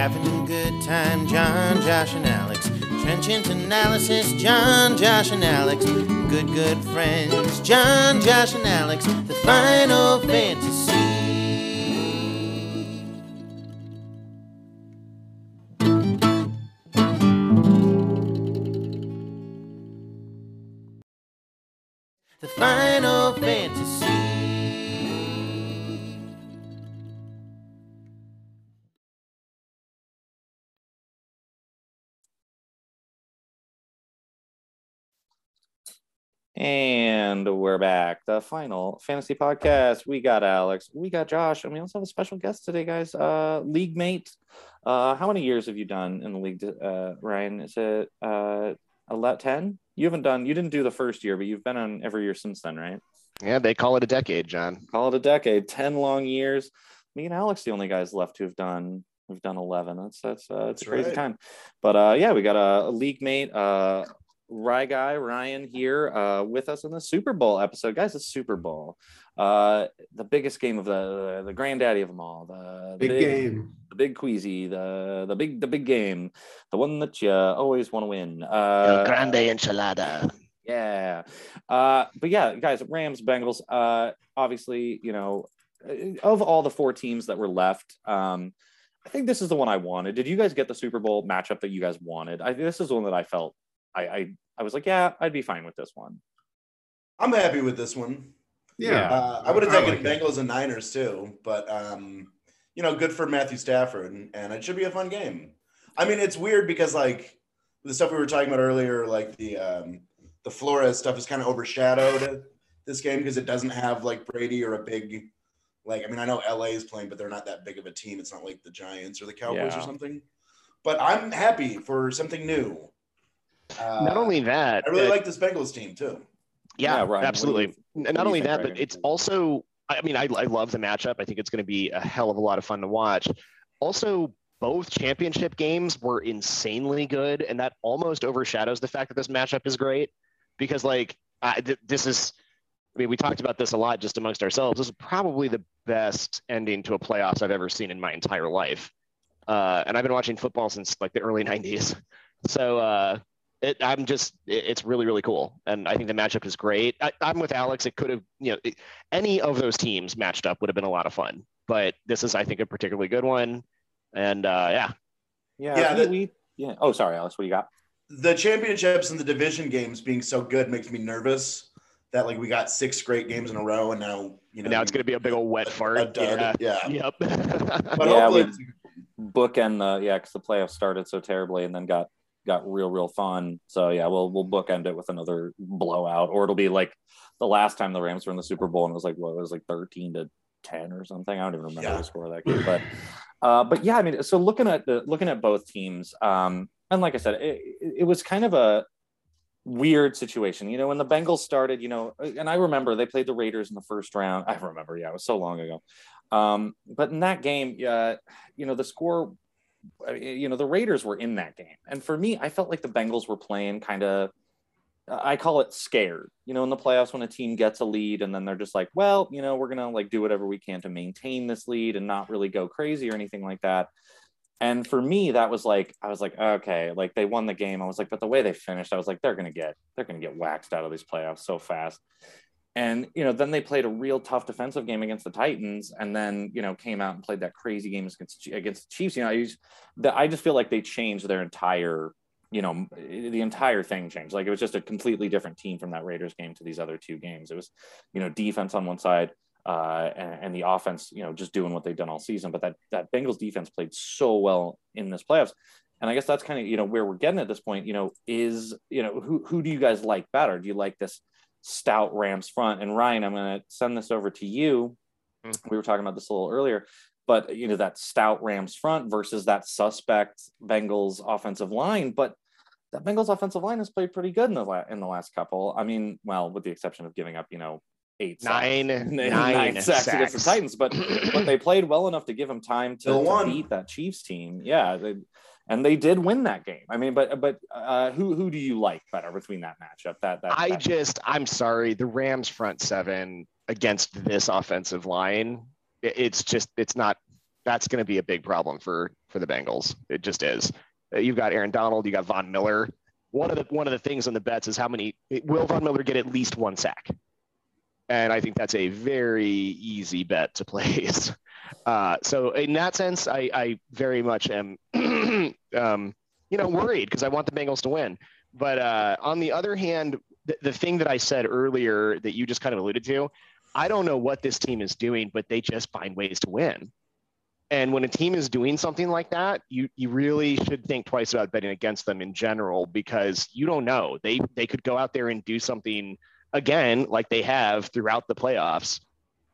Having a good time, John, Josh, and Alex. Trenchant analysis, John, Josh, and Alex. Good, good friends, John, Josh, and Alex. The final fantasy. And we're back. The final fantasy podcast. We got Alex, we got Josh, and we also have a special guest today, guys. Uh, league mate. Uh, how many years have you done in the league, uh, Ryan? Is it uh, 11, 10? You haven't done. You didn't do the first year, but you've been on every year since then, right? Yeah, they call it a decade, John. Call it a decade. Ten long years. Me and Alex, the only guys left who've done who've done eleven. That's that's uh, it's a That's crazy right. time. But uh, yeah, we got a, a league mate, uh, Rye guy Ryan here uh, with us in the Super Bowl episode, guys. The Super Bowl, uh, the biggest game of the the granddaddy of them all. The Big game. the big queasy, the the big the big game, the one that you always want to win. El Uh, Grande Enchilada. yeah. Uh, but yeah, guys, Rams, Bengals, uh, obviously, you know, uh, of all the four teams that were left, um, I think this is the one I wanted. Did you guys get the Super Bowl matchup that you guys wanted? I this is the one that I felt I I, I was like, yeah, I'd be fine with this one. I'm happy with this one. Yeah. Uh, I would have taken like it. Bengals and Niners too, but um, you know, good for Matthew Stafford, and, and it should be a fun game. I mean, it's weird because like the stuff we were talking about earlier, like the um, the Flores stuff, is kind of overshadowed this game because it doesn't have like Brady or a big like. I mean, I know LA is playing, but they're not that big of a team. It's not like the Giants or the Cowboys Yeah. or something. But I'm happy for something new. Uh, Not only that, I really like this Bengals team too. yeah, Yeah, Ryan, absolutely. you- And not only think, that, but it's also. I mean, I, I love the matchup. I think it's going to be a hell of a lot of fun to watch. Also, both championship games were insanely good, and that almost overshadows the fact that this matchup is great because, like, I, th- this is. I mean, we talked about this a lot just amongst ourselves. This is probably the best ending to a playoffs I've ever seen in my entire life, uh, and I've been watching football since like the early '90s. So uh, it, I'm just, it- it's really, really cool. And I think the matchup is great. I, I'm with Alex. It could have, you know, it- any of those teams matched up would have been a lot of fun. But this is, I think, a particularly good one. And uh, yeah, Yeah. Yeah, we, that- we- yeah. Oh, sorry, Alex. What do you got? the championships and the division games being so good makes me nervous that like we got six great games in a row and now you know and now it's going to be a big old wet fart. a dud. Yeah. yeah. Yep. But Yeah, hopefully, we- bookend the yeah because the playoffs started so terribly and then got got real real fun. So yeah we'll we'll bookend it with another blowout or it'll be like the last time the rams were in the super bowl and it was like what it was like 13 to 10 or something? I don't even remember Yeah. the score of that game but uh but yeah i mean so looking at the looking at both teams um and like i said it, it, was kind of a weird situation you know when the bengals started you know and i remember they played the raiders in the first round. I remember yeah it was so long ago. Um, but in that game, uh, you know, the score, you know, the Raiders were in that game. And for me, I felt like the Bengals were playing kind of, I call it scared, you know, in the playoffs when a team gets a lead and then they're just like, well, you know, we're going to like do whatever we can to maintain this lead and not really go crazy or anything like that. And for me, that was like, I was like, okay, like they won the game. I was like, but the way they finished, I was like, they're going to get, they're going to get waxed out of these playoffs so fast and you know then they played a real tough defensive game against the titans and then you know came out and played that crazy game against against the chiefs. You know i just, the, I just feel like they changed their entire you know the entire thing changed. Like it was just a completely different team from that raiders game to these other two games. It was you know defense on one side uh, and, and the offense you know just doing what they've done all season. But that that bengals defense played so well in this playoffs. And i guess that's kind of you know where we're getting at this point you know is you know who, who do you guys like better? Do you like this stout Rams front. And Ryan, I'm going to send this over to you. Mhm. We were talking about this a little earlier, but you know that stout Rams front versus that suspect Bengals offensive line. But that Bengals offensive line has played pretty good in the la- in the last couple. I mean, well, with the exception of giving up, you know, eight sacks. Nine- nine, nine sacks, against the. Titans, but but they played well enough to give them time to, to beat that Chiefs team. Yeah, they, and they did win that game. I mean, but but uh, who who do you like better between that matchup? That that, I that just, I'm sorry, the Rams front seven against this offensive line, it's just, it's not, that's going to be a big problem for for the Bengals. It just is. Uh, You've got Aaron Donald, you got Von Miller. One of the one of the things on the bets is how many will Von Miller get at least one sack, and I think that's a very easy bet to place. Uh, so in that sense, I, I very much am, um, you know, worried because I want the Bengals to win. But uh, on the other hand, the, the thing that I said earlier that you just kind of alluded to, I don't know what this team is doing, but they just find ways to win. And when a team is doing something like that, you you really should think twice about betting against them in general because you don't know. They they could go out there and do something again like they have throughout the playoffs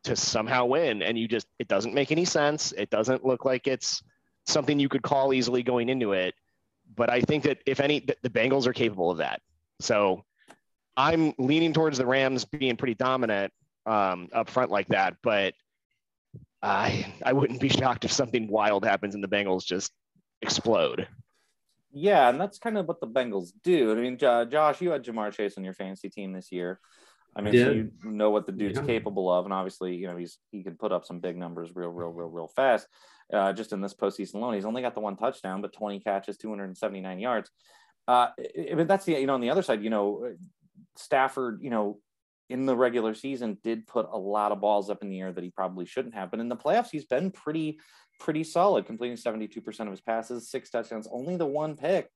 to somehow win and you just it doesn't make any sense. It doesn't look like it's something you could call easily going into it. But I think that if any the Bengals are capable of that. So I'm leaning towards the Rams being pretty dominant um, up front like that, but I I wouldn't be shocked if something wild happens and the Bengals just explode. Yeah, and that's kind of what the Bengals do. I mean, Josh, you had Ja'Marr Chase on your fantasy team this year. I mean, so you know what the dude's Yeah. capable of, and obviously, you know, he's he can put up some big numbers real, real, real, real fast. Uh, just in this postseason alone, he's only got the one touchdown, but 20 catches, 279 yards. Uh, i- but that's the you know on the other side, you know, Stafford, you know, in the regular season did put a lot of balls up in the air that he probably shouldn't have, but in the playoffs, he's been pretty pretty solid, completing 72% of his passes, six touchdowns, only the one pick.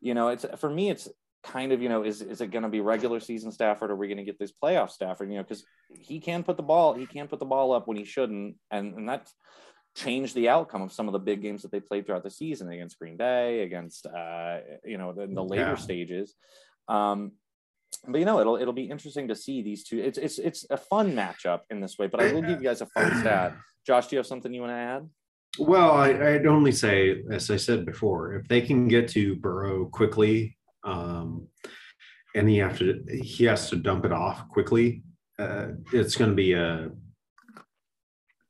You know, it's for me, it's kind of, you know, is is it going to be regular season Stafford or are we going to get this playoff Stafford? You know, because he can put the ball, he can put the ball up when he shouldn't, and and that's changed the outcome of some of the big games that they played throughout the season against Green Bay, against uh, you know, in the later Yeah. stages. Um, but you know, it'll it'll be interesting to see these two. It's it's it's a fun matchup in this way. But I will give you guys a fun stat. Josh, do you have something you want to add? Well, I, I'd only say, as I said before, if they can get to Burrow quickly, um, and he have to he has to dump it off quickly, uh, it's going to be a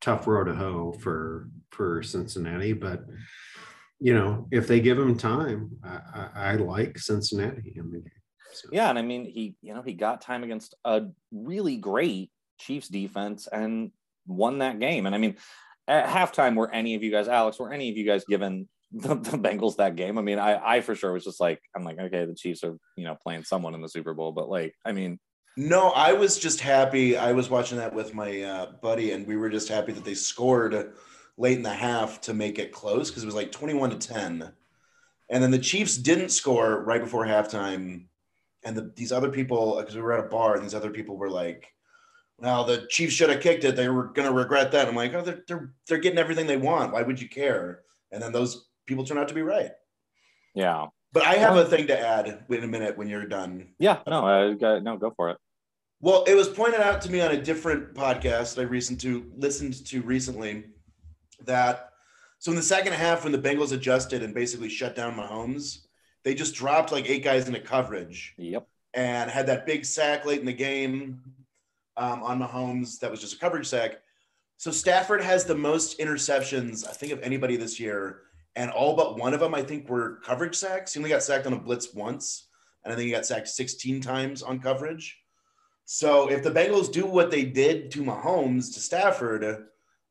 tough road to hoe for for Cincinnati. But you know, if they give him time, I, I, I like Cincinnati in the game. Yeah, and I mean, he you know he got time against a really great Chiefs defense and won that game. And I mean, at halftime, were any of you guys, Alex, were any of you guys given the, the Bengals that game? I mean, I I for sure was just like, I'm like, okay, the Chiefs are you know playing someone in the Super Bowl, but like, I mean, No, I was just happy. I was watching that with my uh, buddy, and we were just happy that they scored late in the half to make it close because it was like 21 to 10. And then the Chiefs didn't score right before halftime. And the, these other people, because we were at a bar, and these other people were like, well, the Chiefs should have kicked it. They were going to regret that. I'm like, oh, they're, they're, they're getting everything they want. Why would you care? And then those people turn out to be right. yeah, But I have a thing to add in a minute when you're done. yeah, no, I got no, go for it. Well, it was pointed out to me on a different podcast I recent to listened to recently that so in the second half when the Bengals adjusted and basically shut down Mahomes, they just dropped like eight guys into coverage Yep. and had that big sack late in the game um, on Mahomes that was just a coverage sack. So Stafford has the most interceptions I think of anybody this year, and all but one of them I think were coverage sacks. He only got sacked on a blitz once, and I think he got sacked 16 times on coverage. So if the Bengals do what they did to Mahomes to Stafford,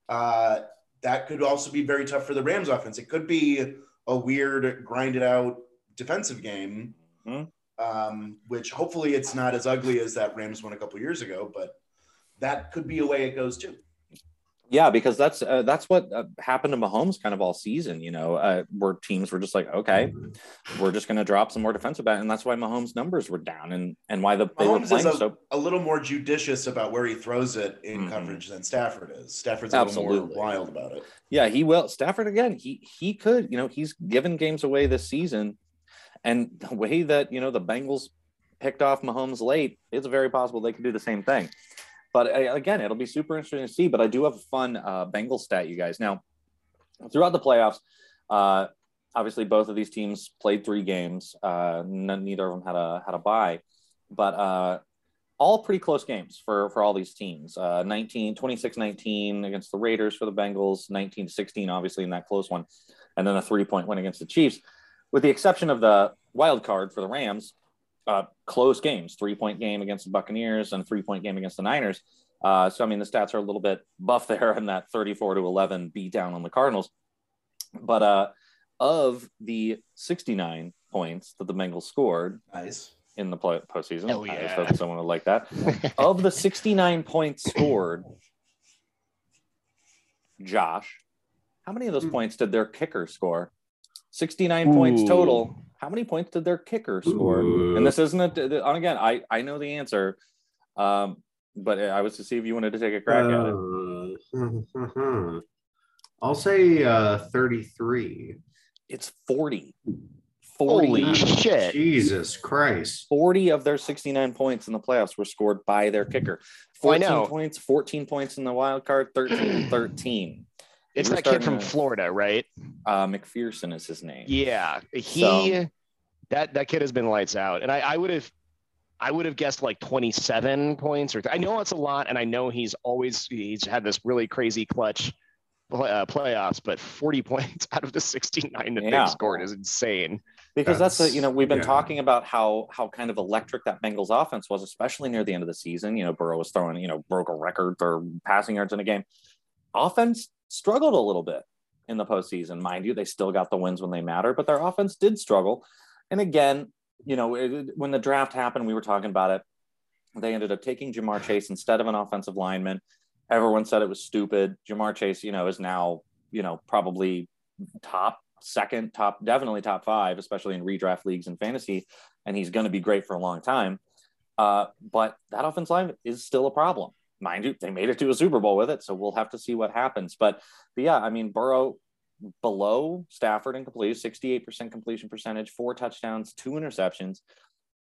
uh, that could also be very tough for the Rams offense. It could be a weird, grinded out defensive game, Mhm. um, which hopefully it's not as ugly as that Rams one a couple years ago, but that could be a way it goes too. Yeah, because that's uh, that's what uh, happened to Mahomes kind of all season. You know, uh, where teams were just like, okay, we're just going to drop some more defensive back, and that's why Mahomes' numbers were down, and and why the they were Mahomes is playing a, so. a little more judicious about where he throws it in Mhm. coverage than Stafford is. Stafford's a little Absolutely. more wild about it. Yeah, he will. Stafford again. He he could. You know, he's given games away this season, and the way that you know the Bengals picked off Mahomes late, it's very possible they could do the same thing. But again, it'll be super interesting to see. But I do have a fun uh, Bengals stat, you guys. Now, throughout the playoffs, uh, obviously both of these teams played three games. Uh, none, neither of them had a had a bye, but uh, all pretty close games for for all these teams. Uh, 19, 26-19 against the Raiders for the Bengals, 19-16 obviously in that close one, and then a three point win against the Chiefs. With the exception of the wild card for the Rams, uh, close games, three point game against the Buccaneers and three point game against the Niners. Uh, so I mean, the stats are a little bit buff there in that 34 to 11 beat down on the Cardinals. But uh, of the 69 points that the Bengals scored Nice. in the play- postseason, Hell I was yeah. hoping someone would like that. of the 69 points scored, Josh, how many of those Hmm. points did their kicker score? 69 points total. How many points did their kicker score? Ooh. And this isn't a, and again, I, I know the answer, um, but I was to see if you wanted to take a crack at it. Uh, I'll say uh, 33. It's 40. 40. Holy shit. Jesus Christ. 40 of their 69 points in the playoffs were scored by their kicker. Oh, I 14 know. points, 14 points in the wild card, 13 13. It's We're that kid from to- Florida, right? Uh, McPherson is his name. Yeah. He So- that that kid has been lights out. And I, I would have I would have guessed like 27 points or I know it's a lot and I know he's always he's had this really crazy clutch play, uh, playoffs, but 40 points out of the 69 that Yeah. they've scored is insane. because that's, That's- the you know we've been yeah. talking about how how kind of electric that Bengals offense was, especially near the end of the season. You know, Burrow was throwing you know broke a record for passing yards in a game. Offense struggled a little bit in the postseason, mind you. They still got the wins when they matter, but their offense did struggle. And again, you know, it, when the draft happened, we were talking about it. They ended up taking Ja'Marr Chase instead of an offensive lineman. Everyone said it was stupid. Ja'Marr Chase, you know, is now you know probably top second, top, definitely top five, especially in redraft leagues and fantasy. And he's going to be great for a long time. Uh, but that offensive line is still a problem. Mind you, they made it to a Super Bowl with it. So we'll have to see what happens. But, but yeah, I mean, Burrow below Stafford in complete, 68% completion percentage, four touchdowns, two interceptions.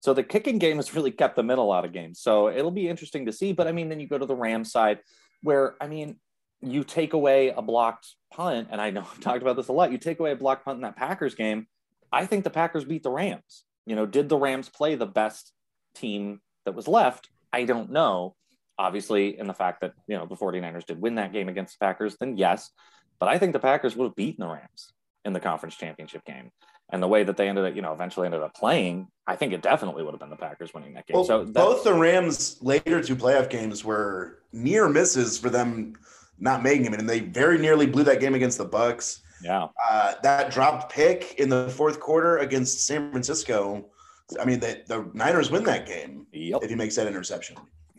So the kicking game has really kept them in a lot of games. So it'll be interesting to see. But I mean, then you go to the Rams side where, I mean, you take away a blocked punt, and I know I've talked about this a lot. You take away a blocked punt in that Packers game. I think the Packers beat the Rams. You know, did the Rams play the best team that was left? I don't know. Obviously, in the fact that, you know, the 49ers did win that game against the Packers, then yes. But I think the Packers would have beaten the Rams in the conference championship game. And the way that they ended up, you know, eventually ended up playing, I think it definitely would have been the Packers winning that game. Well, so that, both the Rams' later two playoff games were near misses for them not making them, and they very nearly blew that game against the Bucks. yeah, Uh, that dropped pick in the fourth quarter against San Francisco. I mean, the, the Niners win that game yep, if he makes that interception.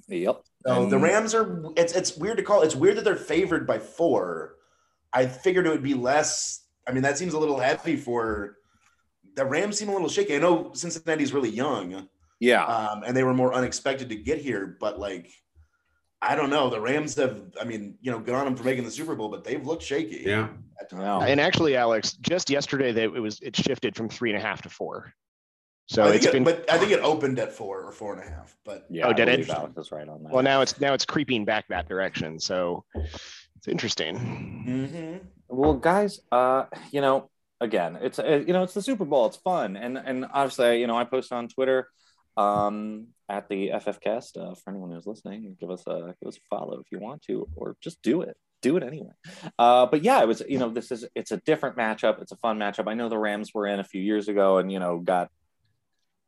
yep. So the Rams are. It's it's weird to call. It's weird that they're favored by four. I figured it would be less. I mean, that seems a little heavy for. The Rams seem a little shaky. I know Cincinnati's really young, yeah, um, and they were more unexpected to get here. But like, I don't know. The Rams have. I mean, you know, good on them for making the Super Bowl, but they've looked shaky. Yeah. at times. Yeah. And actually, Alex, just yesterday they, it was it shifted from three and a half to four. So I think it's it, been but I think it opened at four or four and a half. But yeah. Oh, I did it? believe Alex is right on that. well now it's now it's creeping back that direction. So it's interesting. Mhm. Well, guys, uh, you know, again, it's uh, you know, it's the Super Bowl. It's fun, and and obviously, you know, I post on Twitter um, at the FFcast uh, for anyone who's listening. Give us a give us a follow if you want to, or just do it. Do it anyway. Uh, but yeah, it was you know, this is it's a different matchup. It's a fun matchup. I know the Rams were in a few years ago, and you know, got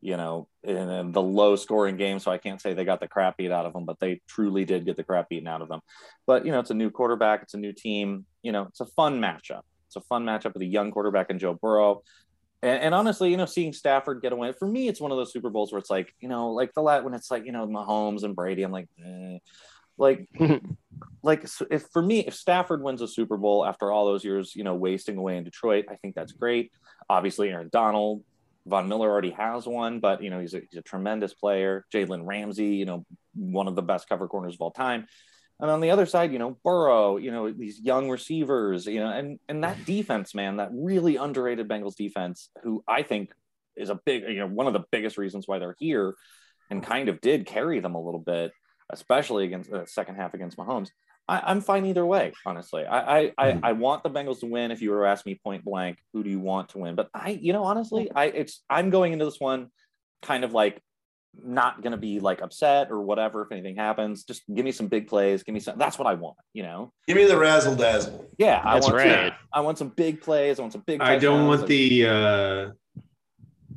you know, in the low scoring game. So I can't say they got the crap beat out of them, but they truly did get the crap beaten out of them. But, you know, it's a new quarterback, it's a new team. You know, it's a fun matchup. It's a fun matchup with a young quarterback and Joe Burrow. And, and honestly, you know, seeing Stafford get a win for me, it's one of those Super Bowls where it's like, you know, like the lat when it's like, you know, Mahomes and Brady, I'm like, eh. like, like if for me, if Stafford wins a Super Bowl after all those years, you know, wasting away in Detroit, I think that's great. Obviously, Aaron Donald, Von Miller already has one, but you know he's a, he's a tremendous player. Jalen Ramsey, you know, one of the best cover corners of all time. And on the other side, you know, Burrow, you know, these young receivers, you know, and and that defense, man, that really underrated Bengals defense, who I think is a big, you know, one of the biggest reasons why they're here, and kind of did carry them a little bit, especially against the second half against Mahomes. I, I'm fine either way, honestly. I, I, I I want the Bengals to win. If you were to ask me point blank, who do you want to win? But I, you know, honestly, I it's I'm going into this one kind of like not going to be like upset or whatever if anything happens. Just give me some big plays. Give me some. That's what I want. You know. Give me the razzle dazzle. Yeah, I That's want right. I want some big plays. I want some big. I don't touchdowns. want the uh,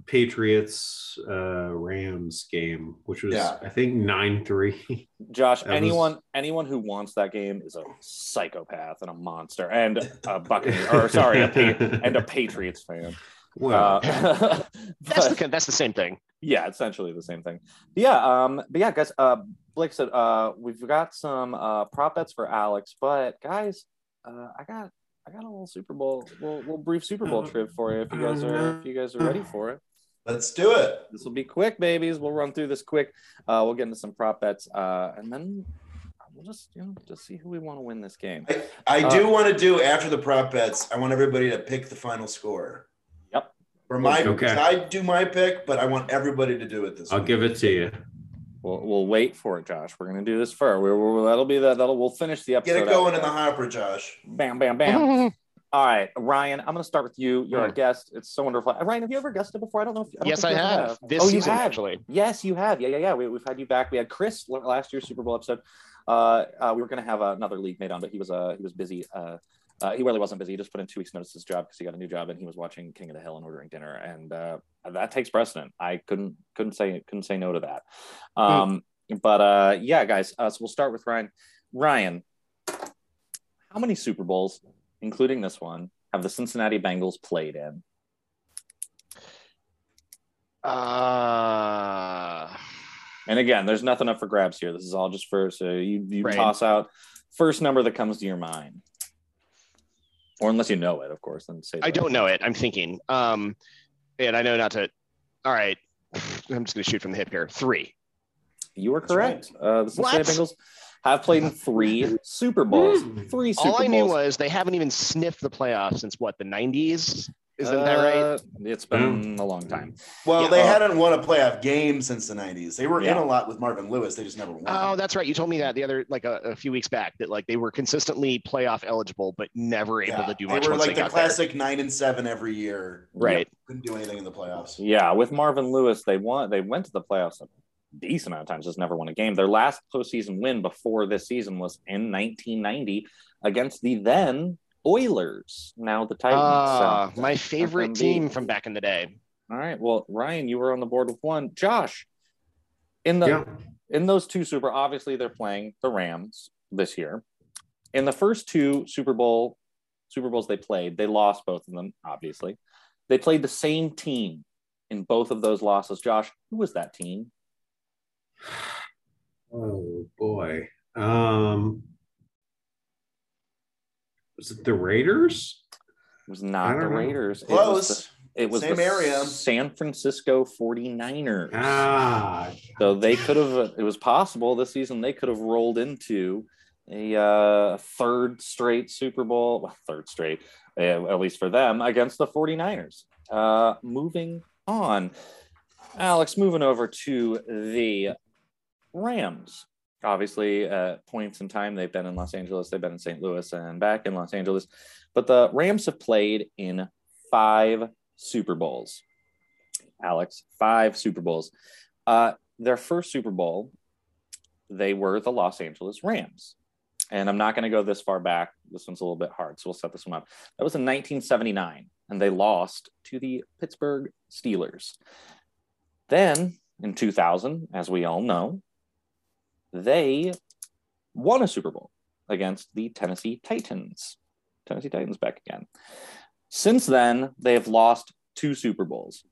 Patriots uh, Rams game, which was Yeah. I think nine three. Josh, That was- anyone anyone who wants that game is a psychopath and a monster and a Buccaneers or sorry, a pa- and a Patriots fan. well, Uh, That's the that's the same thing. yeah, essentially the same thing. But Yeah, um, but yeah, guys, uh, Blake said uh, we've got some uh, prop bets for Alex, but guys, uh, I got I got a little Super Bowl, little, little brief Super Bowl trip for you if you guys are if you guys are ready for it. Let's do it. This will be quick, babies. We'll run through this quick. Uh, we'll get into some prop bets, uh, and then we'll just you know just see who we want to win this game. I, I Uh, do want to do after the prop bets. I want everybody to pick the final score. Yep. For my, Okay. I do my pick, but I want everybody to do it this I'll week. give it to you. We'll, we'll wait for it, Josh. We're gonna do this first. We're, we're- that'll be that. That'll we'll finish the episode. Get it going out. in the hopper, Josh. Bam, bam, bam. All right, Ryan. I'm gonna start with you. You're our Hmm. guest. It's so wonderful. Uh, Ryan, have you ever guested before? I don't know if. I don't yes, I you have this oh, you season have. actually. Yes, you have. Yeah, yeah, yeah. We, we've had you back. We had Chris last year's Super Bowl episode. Uh, uh, we were going to have another league made on, but he was uh, he was busy. Uh, uh, he really wasn't busy. He just put in two weeks' notice his job because he got a new job and he was watching King of the Hill and ordering dinner, and uh, that takes precedent. I couldn't couldn't say couldn't say no to that. Um, But uh, yeah, guys. Uh, so we'll start with Ryan. Ryan, how many Super Bowls, including this one, have the Cincinnati Bengals played in? Uh, And again, there's nothing up for grabs here. This is all just for so you you Right. toss out first number that comes to your mind, or unless you know it, of course. Then say I that. don't know it. I'm thinking. Um, and I know not to. All right, I'm just gonna shoot from the hip here. Three. You are correct. Uh, the Cincinnati What? Bengals have played in three mm. Super Bowls. Three Super Bowls. All I Bowls. knew was they haven't even sniffed the playoffs since what the 90s. Isn't that right? Uh, It's been mm. a long time. Well, Yeah. they uh, hadn't won a playoff game since the 90s. They were in a lot with Marvin Lewis. They just never won. Oh, that's right. You told me that the other like a, a few weeks back that like they were consistently playoff eligible, but never able Yeah. to do much. they much were once like they the got there. classic nine and seven every year. Right. Couldn't do anything in the playoffs. Yeah, with Marvin Lewis, they won. They went to the playoffs a decent amount of times, just never won a game. Their last postseason win before this season was in 1990 against the then Oilers, now the Titans. Ah, So- my favorite FMB. team from back in the day. All right. Well, Ryan, you were on the board with one. Josh, in the Yeah. in those two Super, obviously they're playing the Rams this year. In the first two Super Bowl Super Bowls they played, they lost both of them. Obviously, they played the same team in both of those losses. Josh, who was that team? Oh boy. Um was it the Raiders? It was not the know. Raiders. It was Close. the, it was Same the area. San Francisco 49ers. Ah, So they could have. It was possible this season they could have rolled into a uh, third straight Super Bowl, well, third straight, uh, at least for them, against the 49ers. Uh, moving on, Alex, moving over to the Rams. Obviously, at points in time, they've been in Los Angeles, they've been in St. Louis, and back in Los Angeles. But the Rams have played in five Super Bowls. Alex, five Super Bowls. Uh, their first Super Bowl, they were the Los Angeles Rams. And I'm not going to go this far back. This one's a little bit hard, so we'll set this one up. That was in 1979, and they lost to the Pittsburgh Steelers. Then in 2000, as we all know, they won a Super Bowl against the Tennessee Titans. Tennessee Titans back again. Since then, they have lost two Super Bowls.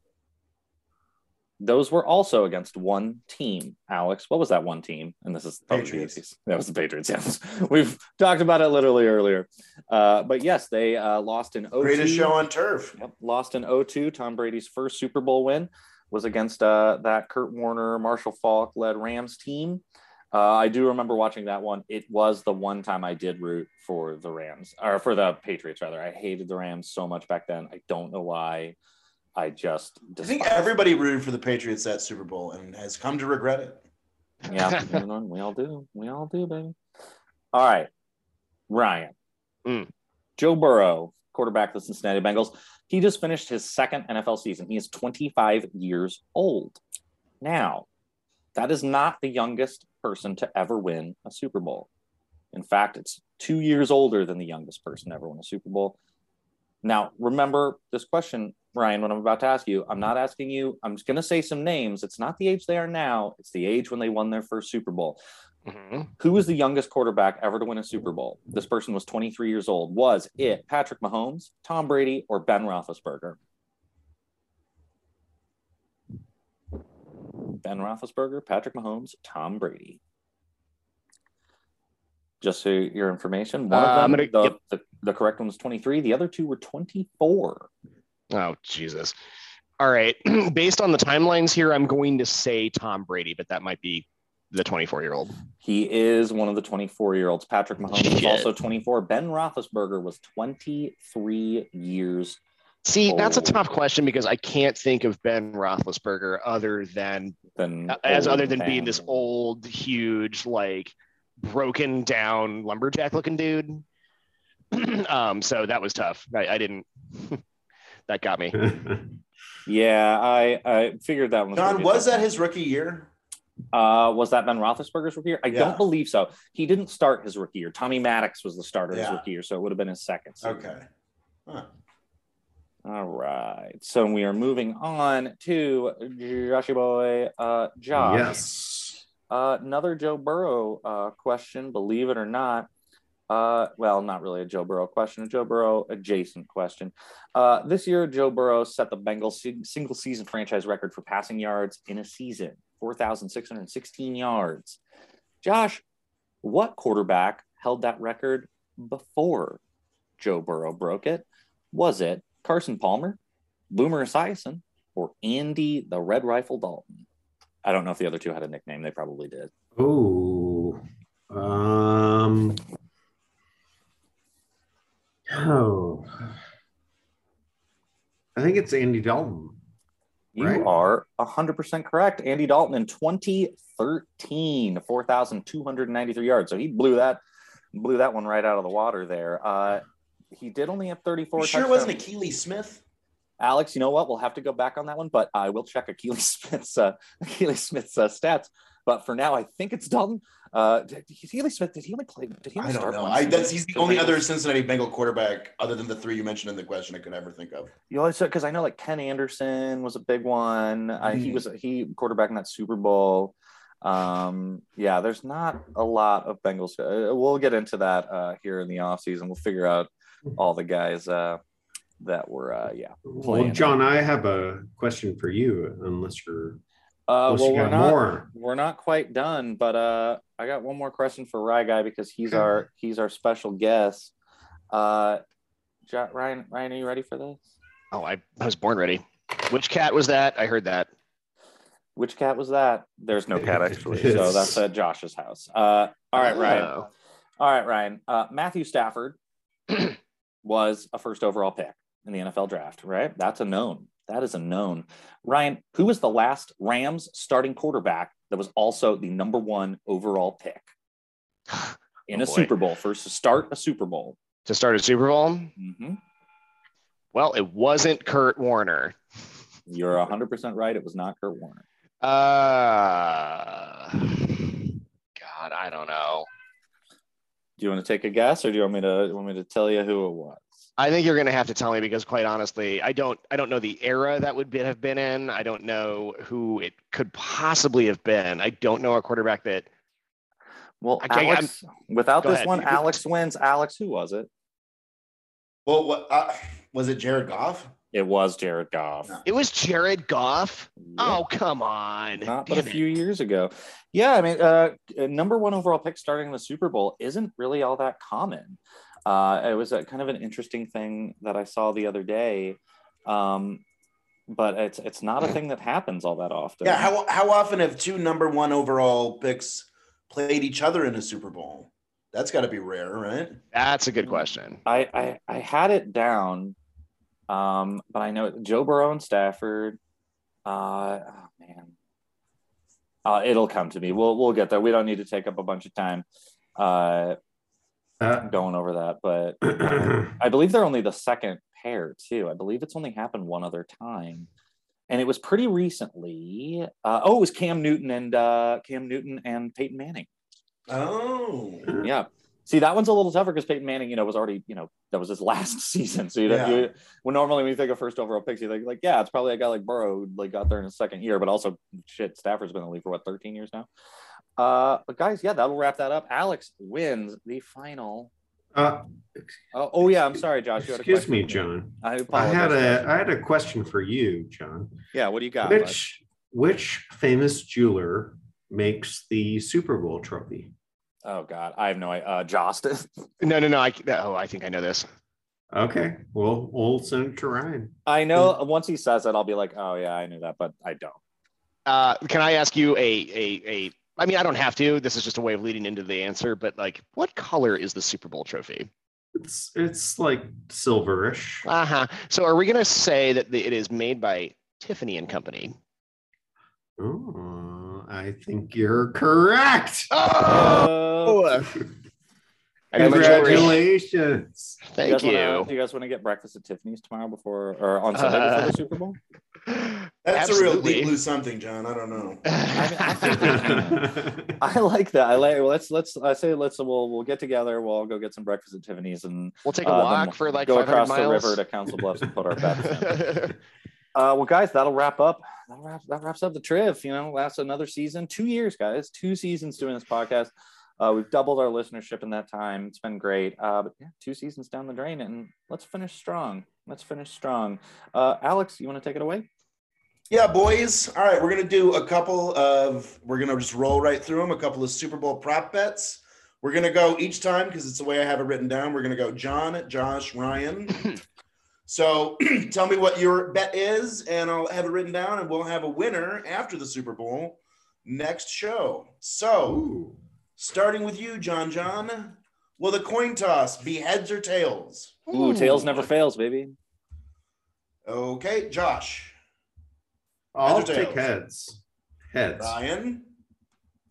Those were also against one team. Alex, what was that one team? And this is oh, Patriots. That was the Patriots. Yes, we've talked about it literally earlier. Uh, but yes, they uh, lost in 02. Greatest show on turf. Yep, lost in 02. Tom Brady's first Super Bowl win was against uh, that Kurt Warner, Marshall Faulk led Rams team. Uh, I do remember watching that one. It was the one time I did root for the Rams, or for the Patriots, rather. I hated the Rams so much back then. I don't know why. I just I think despised- everybody rooted for the Patriots that Super Bowl and has come to regret it. Yeah, we all do. We all do, baby. All right, Ryan. Mm. Joe Burrow, quarterback of the Cincinnati Bengals. He just finished his second NFL season. He is 25 years old. Now, that is not the youngest person to ever win a Super Bowl. In fact, it's two years older than the youngest person ever win a Super Bowl. Now, remember this question, Ryan, what I'm about to ask you. I'm not asking you, I'm just going to say some names. It's not the age they are now, it's the age when they won their first Super Bowl. Mhm. Who was the youngest quarterback ever to win a Super Bowl? This person was 23 years old. Was it Patrick Mahomes, Tom Brady, or Ben Roethlisberger? Ben Roethlisberger, Patrick Mahomes, Tom Brady. Just so your information, one Uh, of them, gonna- the, yep. the, the correct one was 23. The other two were 24. Oh, Jesus. All right. Based on the timelines here, I'm going to say Tom Brady, but that might be the 24 year old. He is one of the 24 year olds. Patrick Mahomes Shit. also 24. Ben Roethlisberger was 23 years See, that's a Oh. tough question because I can't think of Ben Roethlisberger other than than as other than being this old, huge, like broken down lumberjack looking dude. um, so that was tough. I, I didn't. that got me. Yeah, I I figured that one. Was John, was that his rookie year? Uh, was that Ben Roethlisberger's rookie year? I Yeah. don't believe so. He didn't start his rookie year. Tommy Maddox was the starter his rookie year, so it would have been his second. season. Okay. Huh. All right. So we are moving on to Joshy boy, uh, Josh. yes. Uh, another Joe Burrow uh, question, believe it or not. Uh, well, not really a Joe Burrow question, a Joe Burrow adjacent question. Uh, this year, Joe Burrow set the Bengals si- single season franchise record for passing yards in a season 4,616 yards. Josh, what quarterback held that record before Joe Burrow broke it? Was it Carson Palmer, Boomer Esiason, or Andy the Red Rifle Dalton? I don't know if the other two had a nickname. They probably did. Oh. Um. Oh. I think it's Andy Dalton. You Right. are 100% correct. Andy Dalton in 2013, 4,293 yards. So he blew that blew that one right out of the water there. Uh, he did only have 34 You sure it wasn't. Akili Smith? Alex, you know what? We'll have to go back on that one, but I will check Akili Smith's uh, Akili Smith's uh, stats. But for now, I think it's Dalton. Uh, Akili Smith, did he only play? Did he only I don't know. I, that's he's the only other Cincinnati Bengal quarterback other than the three you mentioned in the question I could ever think of. You know, because I know like Ken Anderson was a big one. Uh, he Mhm. was he quarterback in that Super Bowl. Um, yeah, there's not a lot of Bengals. Uh, we'll get into that uh, here in the offseason. We'll figure out all the guys uh, that were uh, yeah. Well, John, I have a question for you, unless you're Uh, unless well, you we're got not more. we're not quite done, but uh, I got one more question for Rye Guy because he's Okay. our he's our special guest. Uh, Jo- Ryan, Ryan, are you ready for this? Oh, I, I was born ready. Which cat was that? I heard that. Which cat was that? There's no cat actually, so that's at Josh's house. Uh, all right, Ryan. Oh. All right, Ryan. Uh, Matthew Stafford was a first overall pick in the NFL draft, right? That's a known. That is a known. Ryan, who was the last Rams starting quarterback that was also the number one overall pick in Oh, a boy. Super Bowl? First to start a Super Bowl. To start a Super Bowl? hmm Well, it wasn't Kurt Warner. You're 100% right. It was not Kurt Warner. Uh, God, I don't know. Do you want to take a guess, or do you want me to want me to tell you who it was? I think you're gonna have to tell me because, quite honestly, I don't. I don't know the era that would be, have been in. I don't know who it could possibly have been. I don't know a quarterback that. Well, I Alex, without Go this ahead. one, Alex wins. Alex, who was it? Well, what, uh, was it Jared Goff? It was Jared Goff. It was Jared Goff. Yep. Oh, come on! not but a it. few years ago. Yeah, I mean, uh, number one overall pick starting the Super Bowl isn't really all that common. Uh, it was a, kind of an interesting thing that I saw the other day, um, but it's it's not a thing that happens all that often. Yeah. How, how often have two number one overall picks played each other in a Super Bowl? That's got to be rare, right? That's a good question. I, I I had it down, um, but I know Joe Burrow and Stafford. Uh, oh man, uh, it'll come to me. We'll we'll get there. We don't need to take up a bunch of time uh, Uh, going over that, but I believe they're only the second pair too. I believe it's only happened one other time, and it was pretty recently. Uh, oh, it was Cam Newton and uh, Cam Newton and Peyton Manning. Oh. Yeah. See, that one's a little tougher because Peyton Manning, you know, was already, you know, that was his last season. So you, Yeah. you when normally when you think of first overall picks, you think like, yeah, it's probably a guy like Burrow who like got there in his second year, but also shit, Stafford's been in the league for what 13 years now. Uh, but guys, yeah, that'll wrap that up. Alex wins the final. Uh, Oh, oh yeah, I'm sorry, Josh. You had a excuse me, John. I, I had a I had a question for you, John. yeah. What do you got? bud? Which which famous jeweler makes the Super Bowl trophy? Oh God, I have no idea. Uh, Jostens. No, no, no. I oh, I think I know this. Okay, well, we'll send it to Ryan. I know once he says it, I'll be like, oh yeah, I knew that, but I don't. Uh, can I ask you a a a? I mean, I don't have to. This is just a way of leading into the answer. But like, what color is the Super Bowl trophy? It's it's like silverish. Uh huh. So, are we gonna say that the, it is made by Tiffany and Company? Oh, I think you're correct. Oh, I got. Congratulations. Thank you. you. Wanna, do you guys want to get breakfast at Tiffany's tomorrow before or on Sunday before Uh, the Super Bowl? That's a real deep blue something, John. I don't know. I like that. I like. Well, let's let's. I say let's. We'll we'll get together. We'll all go get some breakfast at Tiffany's and We'll take a uh, walk for like go 500 across miles. the river to Council Bluffs and put our bets in. Uh, well, guys, that'll wrap up. That wraps, that wraps up the Triv. You know, last another season, two years, guys, two seasons doing this podcast. Uh, we've doubled our listenership in that time. It's been great. Uh, but yeah, two seasons down the drain, and let's finish strong. Let's finish strong. Uh, Alex, you want to take it away? Yeah, boys. All right, we're gonna do a couple of. We're gonna just roll right through them. A couple of Super Bowl prop bets. We're gonna go each time because it's the way I have it written down. We're gonna go John, Josh, Ryan. so tell me what your bet is, and I'll have it written down, and we'll have a winner after the Super Bowl next show. So Ooh. Starting with you, John. John, will the coin toss be heads or tails? Ooh, hmm. tails never fails, baby. Okay, Josh, I'll Heads take heads. Heads. Ryan.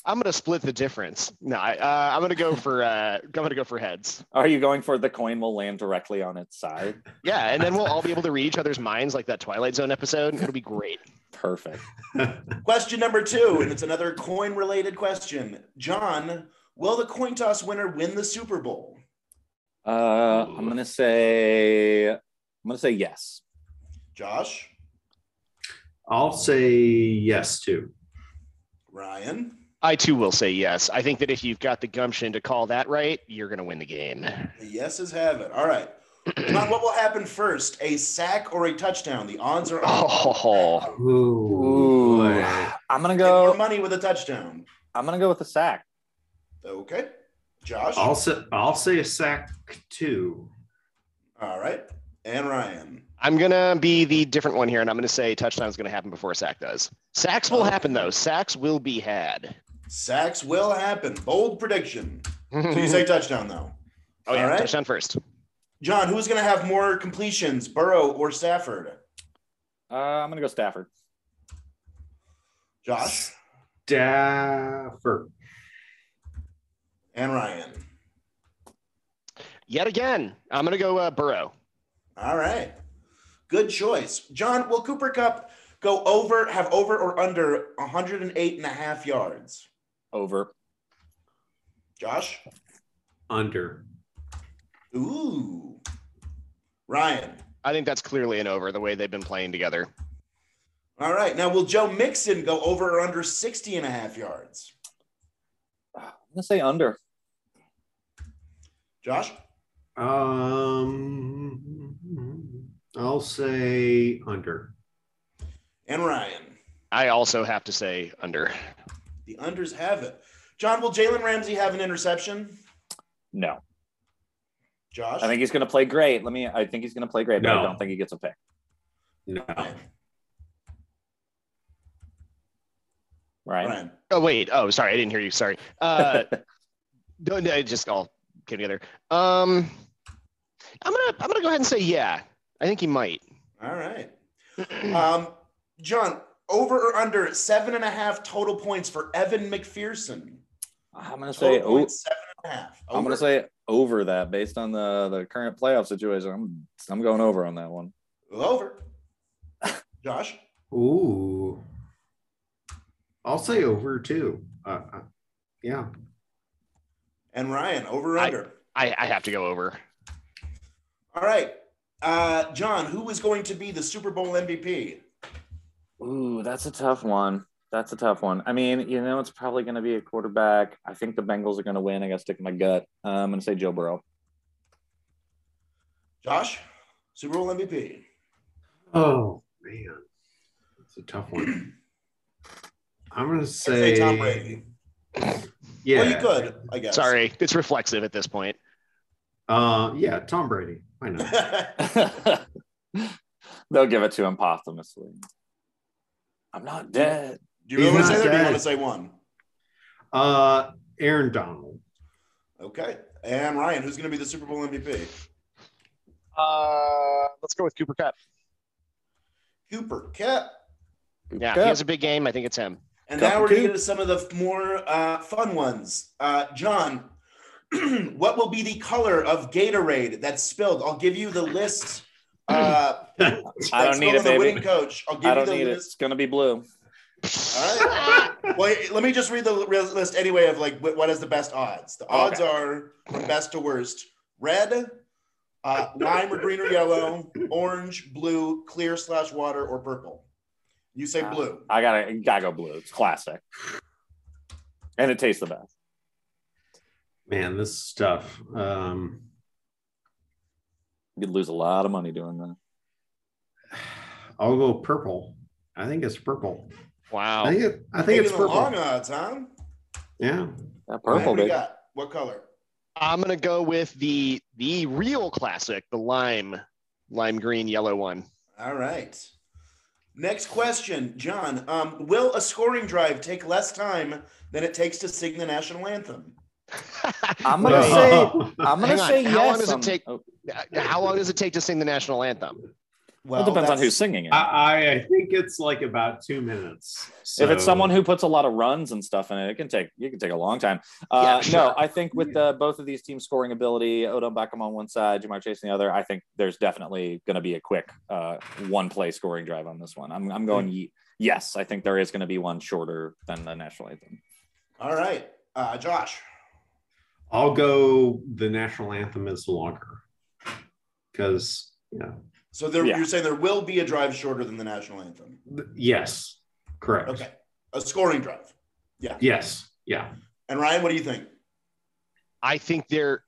I'm gonna split the difference. No, I, uh, I'm gonna go for uh, I'm gonna go for heads. Are you going for the coin will land directly on its side? Yeah, and then we'll all be able to read each other's minds like that Twilight Zone episode. It'll be great. Perfect. Question number two, and it's another coin related question. John, will the coin toss winner win the Super Bowl? Uh, I'm gonna say I'm gonna say yes. Josh, I'll say yes too. Ryan, I too will say yes. I think that if you've got the gumption to call that right, you're gonna win the game. the yeses have it. All right. John, what will happen first? A sack or a touchdown? The odds are. Oh, Ooh. boy. I'm gonna Get more go. money with a touchdown. I'm gonna go with the sack. Okay. Josh. I'll say I'll say a sack too. All right. And Ryan. I'm gonna be the different one here, and I'm gonna say touchdown's gonna happen before a sack does. Sacks will oh. happen though. Sacks will be had. Sacks will happen. Bold prediction. So you say touchdown though. oh yeah, All right. touchdown first. John, who's going to have more completions, Burrow or Stafford? Uh, I'm gonna go Stafford. Josh Stafford. and Ryan. Yet again, I'm gonna go uh, Burrow. All right. Good choice. John, will Cooper Kupp go over, have over or under 108 and a half yards? Over. Josh? Under. Ooh. Ryan. I think that's clearly an over the way they've been playing together. All right. Now, will Joe Mixon go over or under 60 and a half yards? I'm gonna say under. Josh? Um, I'll say under. And Ryan. I also have to say under. The unders have it. John, will Jalen Ramsey have an interception? No. Josh? I think he's gonna play great. Let me. I think he's gonna play great, but I don't think he gets a pick. No. Ryan. Right. Ryan. Oh wait. Oh, sorry, I didn't hear you. Sorry. Uh, no, no, just all came together. Um, I'm gonna I'm gonna go ahead and say yeah. I think he might. All right. Um, John, over or under seven and a half total points for Evan McPherson? I'm gonna say. Total Oh, points, seven and a half. I'm gonna Over? say over that based on the the current playoff situation. I'm I'm going over on that one. over. Josh, Ooh. I'll say over too. Uh, uh, yeah. And Ryan, over or I- under? I, I have to go over. All right. Uh, John, who is going to be the Super Bowl MVP? Ooh, that's a tough one. That's a tough one. I mean, you know, it's probably going to be a quarterback. I think the Bengals are going to win. I got to stick with my gut. Uh, I'm going to say Joe Burrow. Josh, Super Bowl MVP. Oh man, it's a tough one. I'm gonna say, say Tom Brady. Yeah, Well, you could, I guess. Sorry, it's reflexive at this point. Uh, yeah, Tom Brady. Why not? They'll give it to him posthumously. I'm not dead. Do you really want to say that? Or do you want to say one? Uh, Aaron Donald. Okay. And Ryan, who's going to be the Super Bowl MVP? Uh, let's go with Cooper Kupp. Cooper Kupp. Yeah, Kupp. he has a big game. I think it's him. And Kupp now we're going to Coop. get to some of the more uh, fun ones. Uh, John, what will be the color of Gatorade that's spilled? I'll give you the list. Uh, I don't need spilled it, on winning baby. coach. I'll give I don't the need it. It's going to be blue. All right. well, let me just read the list anyway of like what what is the best odds. The odds are from best to worst: red, uh, lime or green or yellow, orange, blue, clear slash water, or purple. You say blue. I gotta gotta go blue. It's classic, and it tastes the best. Man, this stuff. Um, You'd lose a lot of money doing that. I'll go purple. I think it's purple. I Wow. think it, I think it's the purple. long odds, huh? Yeah. That purple, what baby. got? What color? I'm gonna go with the the real classic, the lime, lime green yellow one. All right. Next question, John. Um, will a scoring drive take less time than it takes to sing the national anthem? I'm gonna Wait. say I'm gonna Hang on. say How yes. long does it take- oh, How long does it take to sing the national anthem? well, it depends on who's singing it. I, I think it's like about two minutes. if it's someone who puts a lot of runs and stuff in it, it can take you can take a long time. Uh, Yeah, sure. No, I think with the, both of these teams scoring ability, Odell Beckham on one side, Ja'Marr Chase on the other, I think there's definitely going to be a quick uh, one play scoring drive on this one. I'm I'm going ye- yes. I think there is going to be one shorter than the national anthem. All right, uh, Josh. I'll go the national anthem is longer. Because yeah. So there, Yeah. you're saying there will be a drive shorter than the national anthem? Yes. Correct. Okay, a scoring drive. Yeah. Yes. Yeah. And Ryan, what do you think? I think there,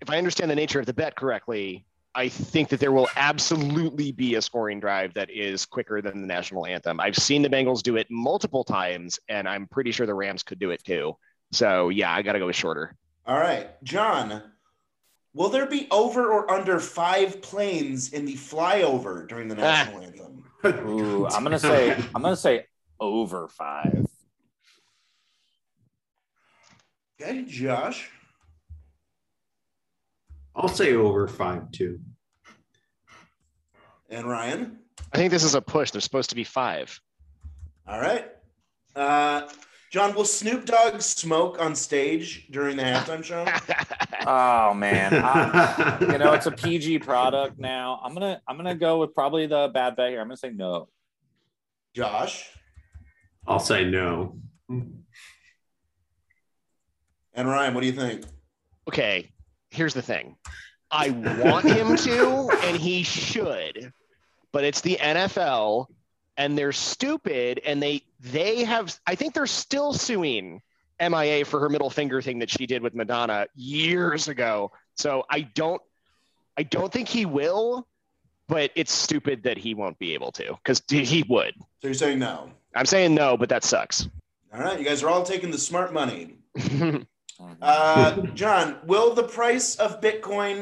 if I understand the nature of the bet correctly, I think that there will absolutely be a scoring drive that is quicker than the national anthem. I've seen the Bengals do it multiple times, and I'm pretty sure the Rams could do it too. So yeah, I got to go with shorter. All right, John. Will there be over or under five planes in the flyover during the national anthem? Ooh, I'm gonna say I'm gonna say over five. Okay, Josh. I'll say over five too. And Ryan. I think this is a push. There's supposed to be five. All right. Uh, John, will Snoop Dogg smoke on stage during the halftime show? Oh man, I- you know it's a PG product now. I'm gonna I'm gonna go with probably the bad bet here. I'm gonna say no. Josh I'll say no. and Ryan, what do you think? okay, here's the thing. I want him to, and he should, but it's the NFL, and they're stupid, and they they have. I think they're still suing MIA for her middle finger thing that she did with Madonna years ago. So I don't, I don't think he will, but it's stupid that he won't be able to because he would. So you're saying no. I'm saying no, but that sucks. All right, you guys are all taking the smart money. Uh, John, will the price of Bitcoin?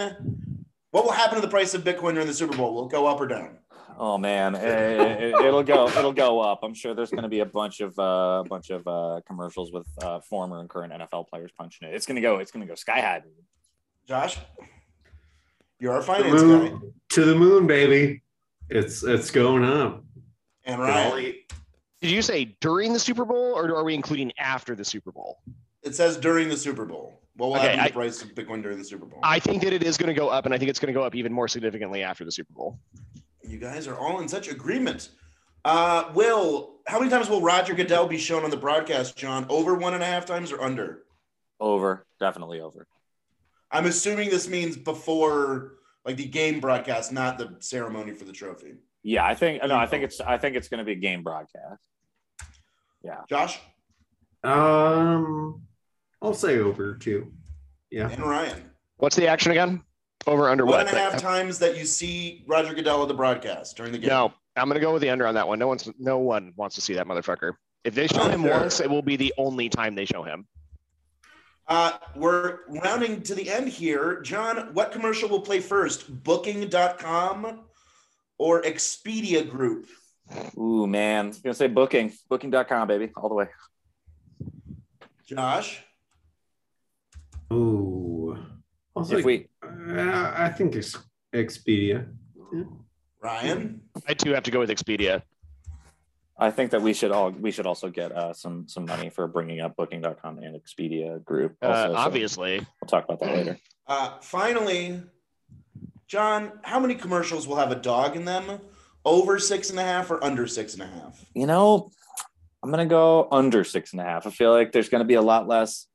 What will happen to the price of Bitcoin during the Super Bowl? Will it go up or down? Oh man, it, will go it'll go up. I'm sure there's going to be a bunch of uh, bunch of uh, commercials with uh, former and current NFL players punching it. It's going to go it's going to go sky high. Josh, you're our The finance guy, to the moon, baby. It's it's going up. and It Ryan. Did you say during the Super Bowl, or are we including after the Super Bowl? It says during the Super Bowl. What will Okay, happen to I- the price of Bitcoin during the Super Bowl? I think that it is going to go up, and I think it's going to go up even more significantly after the Super Bowl. You guys are all in such agreement. Uh, will how many times will Roger Goodell be shown on the broadcast, John? Over one and a half times or under? Over, definitely over. I'm assuming this means before like the game broadcast, not the ceremony for the trophy. Yeah, I think no, I think it's I think it's going to be a game broadcast. Yeah, Josh Um, I'll say over too. Yeah. and Ryan. What's the action again? Over under One what? and a half times that you see Roger Goodell at the broadcast during the game. No, I'm gonna go with the under on that one. No one's no one wants to see that motherfucker. If they show him Under. once, it will be the only time they show him. Uh, we're rounding to the end here. John, what commercial will play first? Booking.com or Expedia Group? Ooh man, I'm gonna say booking, booking.com, baby, all the way. Josh? Ooh. I'll say, If we uh, I think it's Expedia. Ryan? I too have to go with Expedia. I think that we should all we should also get uh, some some money for bringing up booking.com and Expedia group. Uh, Also, so obviously, we'll talk about that later. Uh, finally, John, how many commercials will have a dog in them? Over six and a half or under six and a half? You know, I'm gonna go under six and a half. I feel like there's gonna be a lot less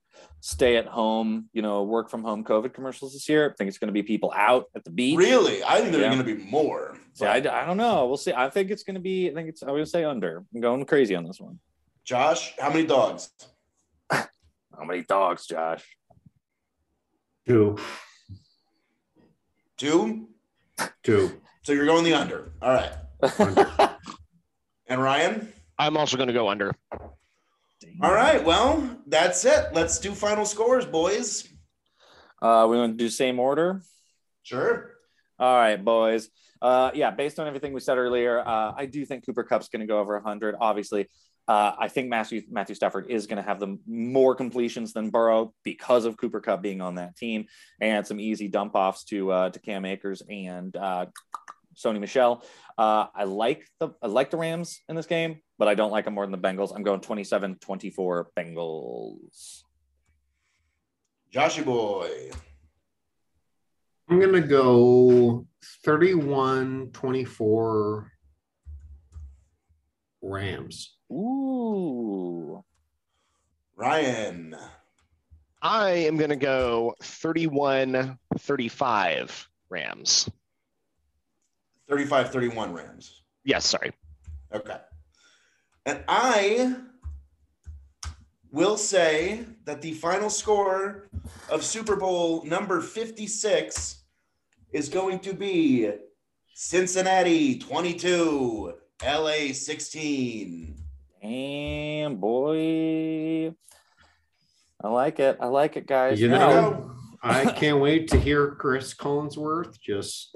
stay at home, you know, work from home COVID commercials this year. I think it's gonna be people out at the beach. Really? I think there are going to be more. Yeah, I, I don't know. We'll see. I think it's gonna be. I think it's. I'm gonna say under. I'm going crazy on this one. Josh, how many dogs? How many dogs, Josh? Two. Two? Two. So you're going the under. All right. And Ryan? I'm also gonna go under. All right. Well, that's it. Let's do final scores, boys. Uh, we want to do same order. Sure. All right, boys. Uh, yeah, based on everything we said earlier, uh, I do think Cooper Kupp's going to go over 100. Obviously, uh, I think Matthew Matthew Stafford is going to have the more completions than Burrow because of Cooper Kupp being on that team and some easy dump offs to uh, to Cam Akers and uh, Sony Michel. Uh, I like the I like the Rams in this game, but I don't like them more than the Bengals. I'm going 27-24 Bengals. Joshy boy. I'm gonna go 31 24 Rams. Ooh. Ryan. I am gonna go 31-35 Rams. 35 31 Rams. Yes, sorry. Okay. And I will say that the final score of Super Bowl number 56 is going to be Cincinnati 22, LA 16. Damn, boy. I like it. I like it, guys. You There Now- we know. I can't wait to hear Chris Collinsworth just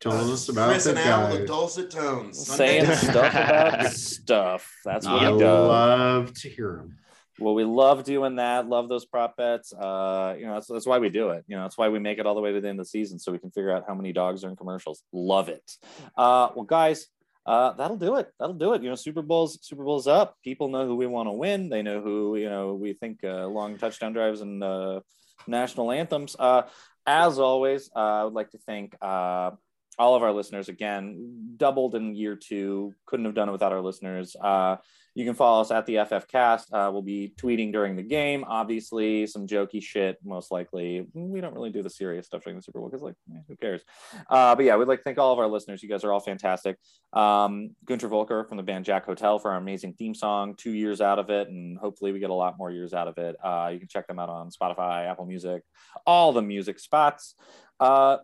telling us about Chris the and Al, the dulcet tones. saying stuff about stuff. That's what I he does. love to hear him. Well, we love doing that. Love those prop bets. Uh, you know, that's, that's why we do it. You know, that's why we make it all the way to the end of the season so we can figure out how many dogs are in commercials. Love it. Uh, well, guys, uh, that'll do it. That'll do it. You know, Super Bowl's Super Bowl's up. People know who we want to win. They know who you know we think uh, long touchdown drives and uh, national anthems. Uh, as always, uh, I would like to thank uh, all of our listeners again. Doubled in year two. Couldn't have done it without our listeners. Uh, you can follow us at the FF Cast. Uh, we'll be tweeting during the game. Obviously, some jokey shit, most likely. We don't really do the serious stuff during the Super Bowl because, like, eh, who cares? Uh, but yeah, we'd like to thank all of our listeners. You guys are all fantastic. Um, Gunter Volker from the band Jack Hotel for our amazing theme song. Two years out of it, and hopefully we get a lot more years out of it. Uh, you can check them out on Spotify, Apple Music, all the music spots. Uh,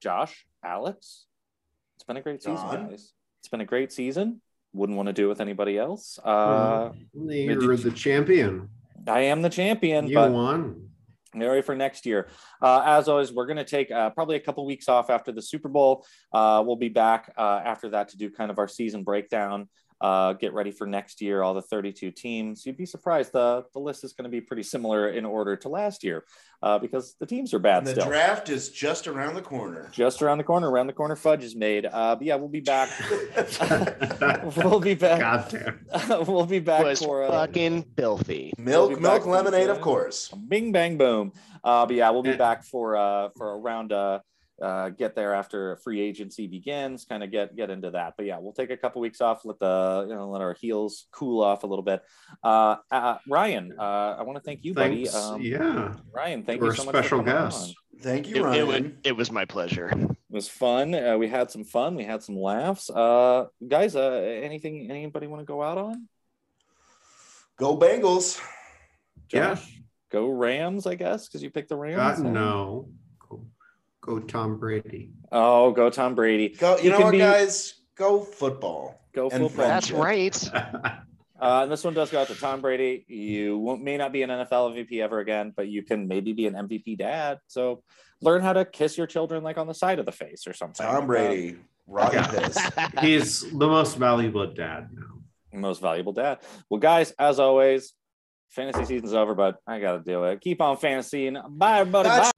Josh, Alex, it's been a great season, John. guys. It's been a great season. Wouldn't want to do it with anybody else. Uh, You're the champion. I am the champion, You won. Ready for next year. Uh, as always, we're going to take uh, probably a couple weeks off after the Super Bowl. Uh, we'll be back uh, after that to do kind of our season breakdown. Uh, get ready for next year, all the 32 teams. You'd be surprised. The, the list is going to be pretty similar in order to last year uh, because the teams are bad And the still. draft is just around the corner. Just around the corner, around the corner, fudge is made. Uh, but yeah, we'll be back. we'll be back. God damn. we'll be back was for uh, fucking filthy. milk, We'll milk, lemonade, of course. Bing bang boom. Uh, but yeah, we'll be back for uh for around uh uh, get there after free agency begins, kind of get get into that. But yeah, we'll take a couple weeks off, let the you know let our heels cool off a little bit. Uh, uh, Ryan, uh, I want to thank you, buddy. Um, yeah. Ryan, thank You're you a so much. special for coming guest. on. Thank It, you, it, wa- Ryan. it was my pleasure. It was fun. Uh, we had some fun. We had some laughs. Uh, guys, uh, anything anybody want to go out on? Go Bengals. Yeah. Josh? Go Rams, I guess, because you picked the Uh, Rams. no. Go, go Tom Brady. Oh, go Tom Brady. Go. You, You know what, be- guys? Go football. Go football. That's right. Uh, and this one does go out to Tom Brady. You won't, may not be an NFL MVP ever again, but you can maybe be an MVP dad. So learn how to kiss your children like on the side of the face or something. Tom Brady. Rotten Yeah. piss. He's the most valuable dad now. Most valuable dad. Well, guys, as always, fantasy season's over, but I got to do it. Keep on fantasying. Bye, everybody. Gotcha.